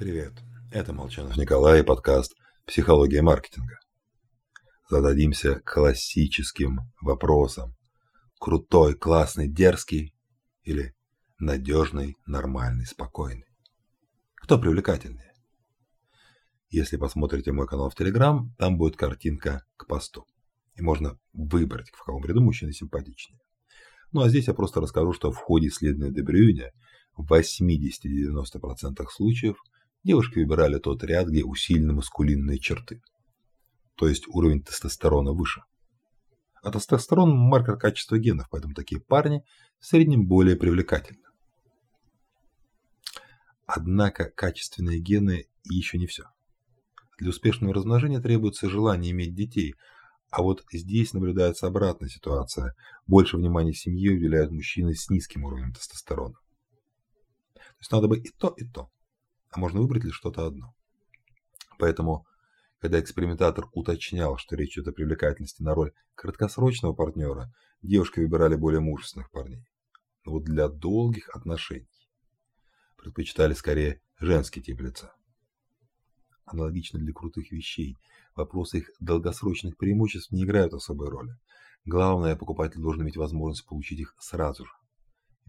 Привет, это Молчанов Николай и подкаст «Психология маркетинга». Зададимся классическим вопросом. Крутой, классный, дерзкий или надежный, нормальный, спокойный? Кто привлекательнее? Если посмотрите мой канал в Телеграм, там будет картинка к посту. И можно выбрать, в каком ряду мужчина симпатичнее. Ну а здесь я просто расскажу, что в ходе исследования Дебрюйня в 80-90% случаев – девушки выбирали тот ряд, где усилены маскулинные черты. То есть уровень тестостерона выше. А тестостерон – маркер качества генов, поэтому такие парни в среднем более привлекательны. Однако качественные гены еще не все. Для успешного размножения требуется желание иметь детей, а вот здесь наблюдается обратная ситуация. Больше внимания семье уделяют мужчины с низким уровнем тестостерона. То есть надо бы и то, и то а можно выбрать лишь что-то одно. Поэтому, когда экспериментатор уточнял, что речь идет о привлекательности на роль краткосрочного партнера, девушки выбирали более мужественных парней. Но вот для долгих отношений предпочитали скорее женский тип лица. Аналогично для крутых вещей, вопросы их долгосрочных преимуществ не играют особой роли. Главное, покупатель должен иметь возможность получить их сразу же.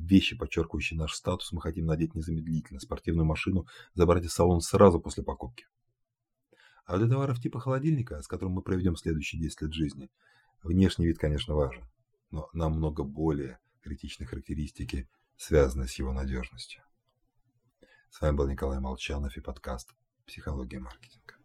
Вещи, подчеркивающие наш статус, мы хотим надеть незамедлительно. Спортивную машину забрать из салона сразу после покупки. А для товаров типа холодильника, с которым мы проведем следующие 10 лет жизни, внешний вид, конечно, важен, но намного более критичны характеристики, связанные с его надежностью. С вами был Николай Молчанов и подкаст «Психология маркетинга».